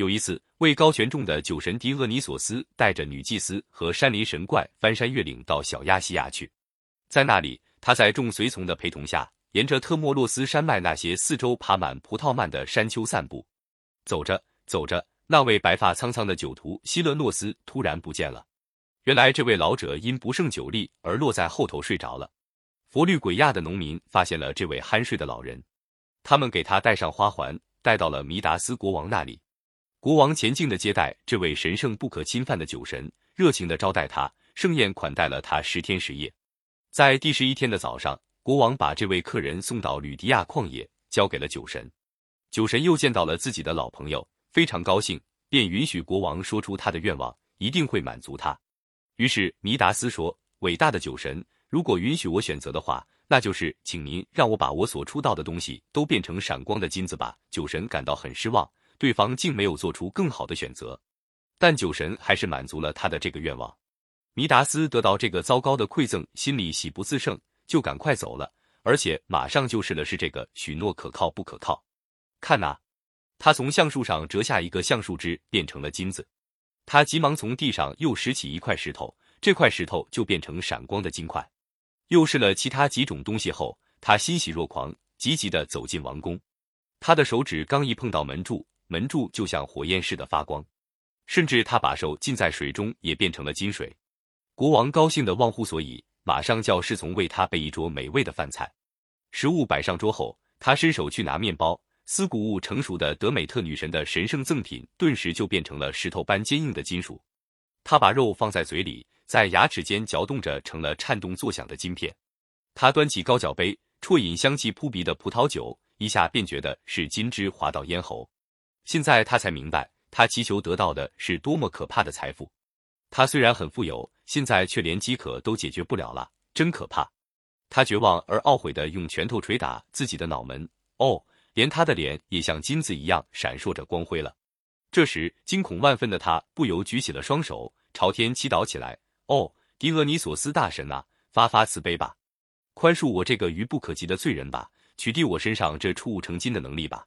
有一次，位高权重的酒神狄俄尼索斯带着女祭司和山林神怪翻山越岭到小亚细亚去，在那里，他在众随从的陪同下，沿着特莫洛斯山脉那些四周爬满葡萄蔓的山丘散步。走着走着，那位白发苍苍的酒徒希勒诺斯突然不见了。原来，这位老者因不胜酒力而落在后头睡着了。佛律鬼亚的农民发现了这位酣睡的老人，他们给他戴上花环，带到了弥达斯国王那里。国王前进的接待这位神圣不可侵犯的酒神，热情的招待他，盛宴款待了他十天十夜。在第十一天的早上，国王把这位客人送到吕迪亚旷野，交给了酒神。酒神又见到了自己的老朋友，非常高兴，便允许国王说出他的愿望，一定会满足他。于是弥达斯说：“伟大的酒神，如果允许我选择的话，那就是请您让我把我所出道的东西都变成闪光的金子吧。”酒神感到很失望。对方竟没有做出更好的选择，但酒神还是满足了他的这个愿望。弥达斯得到这个糟糕的馈赠，心里喜不自胜，就赶快走了，而且马上就试了试这个许诺可靠不可靠。看呐，他从橡树上折下一个橡树枝，变成了金子。他急忙从地上又拾起一块石头，这块石头就变成闪光的金块。又试了其他几种东西后，他欣喜若狂，急急地走进王宫。他的手指刚一碰到门柱。门柱就像火焰似的发光，甚至他把手浸在水中也变成了金水。国王高兴的忘乎所以，马上叫侍从为他备一桌美味的饭菜。食物摆上桌后，他伸手去拿面包。思谷物成熟的德美特女神的神圣赠品，顿时就变成了石头般坚硬的金属。他把肉放在嘴里，在牙齿间嚼动着，成了颤动作响的金片。他端起高脚杯，啜饮香气扑鼻的葡萄酒，一下便觉得是金汁滑到咽喉。现在他才明白，他祈求得到的是多么可怕的财富。他虽然很富有，现在却连饥渴都解决不了了，真可怕！他绝望而懊悔的用拳头捶打自己的脑门。哦，连他的脸也像金子一样闪烁着光辉了。这时，惊恐万分的他不由举起了双手，朝天祈祷起来：“哦，狄俄尼索斯大神啊，发发慈悲吧，宽恕我这个愚不可及的罪人吧，取缔我身上这触物成金的能力吧。”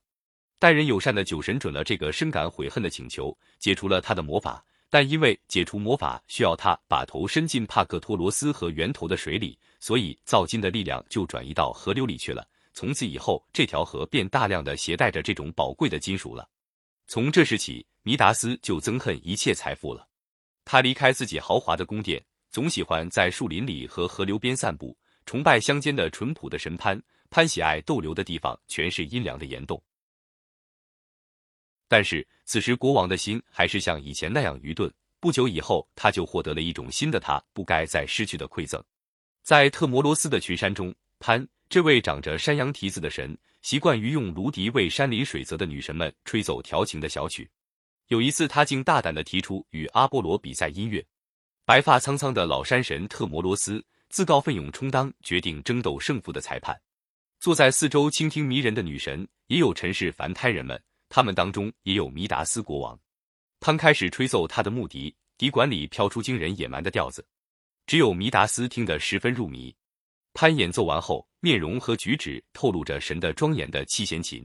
待人友善的酒神准了这个深感悔恨的请求，解除了他的魔法。但因为解除魔法需要他把头伸进帕克托罗斯河源头的水里，所以造金的力量就转移到河流里去了。从此以后，这条河便大量的携带着这种宝贵的金属了。从这时起，弥达斯就憎恨一切财富了。他离开自己豪华的宫殿，总喜欢在树林里和河流边散步，崇拜乡间的淳朴的神潘。潘喜爱逗留的地方全是阴凉的岩洞。但是此时国王的心还是像以前那样愚钝。不久以后，他就获得了一种新的他不该再失去的馈赠。在特摩罗斯的群山中，潘这位长着山羊蹄子的神，习惯于用芦笛为山林水泽的女神们吹奏调情的小曲。有一次，他竟大胆地提出与阿波罗比赛音乐。白发苍苍的老山神特摩罗斯自告奋勇充当决定争斗胜负的裁判。坐在四周倾听迷人的女神，也有尘世凡胎人们。他们当中也有弥达斯国王，潘开始吹奏他的木笛，笛管里飘出惊人野蛮的调子，只有弥达斯听得十分入迷。潘演奏完后，面容和举止透露着神的庄严的七弦琴。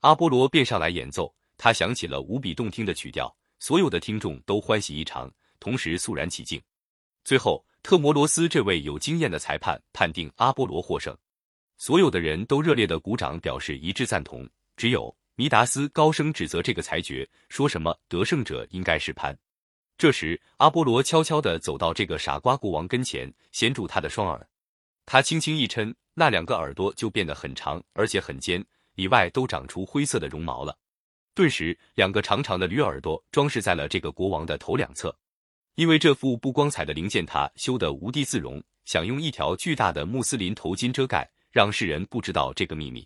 阿波罗便上来演奏，他响起了无比动听的曲调，所有的听众都欢喜异常，同时肃然起敬。最后，特摩罗斯这位有经验的裁判判定阿波罗获胜，所有的人都热烈的鼓掌表示一致赞同，只有。弥达斯高声指责这个裁决，说什么得胜者应该是潘。这时，阿波罗悄悄地走到这个傻瓜国王跟前，衔住他的双耳。他轻轻一抻，那两个耳朵就变得很长，而且很尖，里外都长出灰色的绒毛了。顿时，两个长长的驴耳朵装饰在了这个国王的头两侧。因为这副不光彩的零件，他修得无地自容，想用一条巨大的穆斯林头巾遮盖，让世人不知道这个秘密。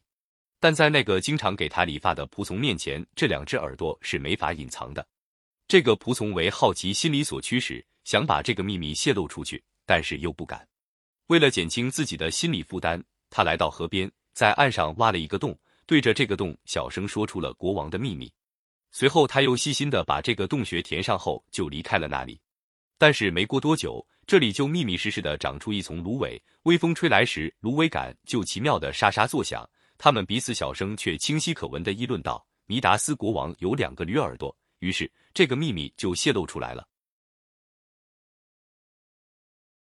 但在那个经常给他理发的仆从面前，这两只耳朵是没法隐藏的。这个仆从为好奇心理所驱使，想把这个秘密泄露出去，但是又不敢。为了减轻自己的心理负担，他来到河边，在岸上挖了一个洞，对着这个洞小声说出了国王的秘密。随后他又细心的把这个洞穴填上后，就离开了那里。但是没过多久，这里就密密实实的长出一丛芦苇，微风吹来时，芦苇杆就奇妙的沙沙作响。他们彼此小声却清晰可闻的议论道：“弥达斯国王有两个驴耳朵，于是这个秘密就泄露出来了。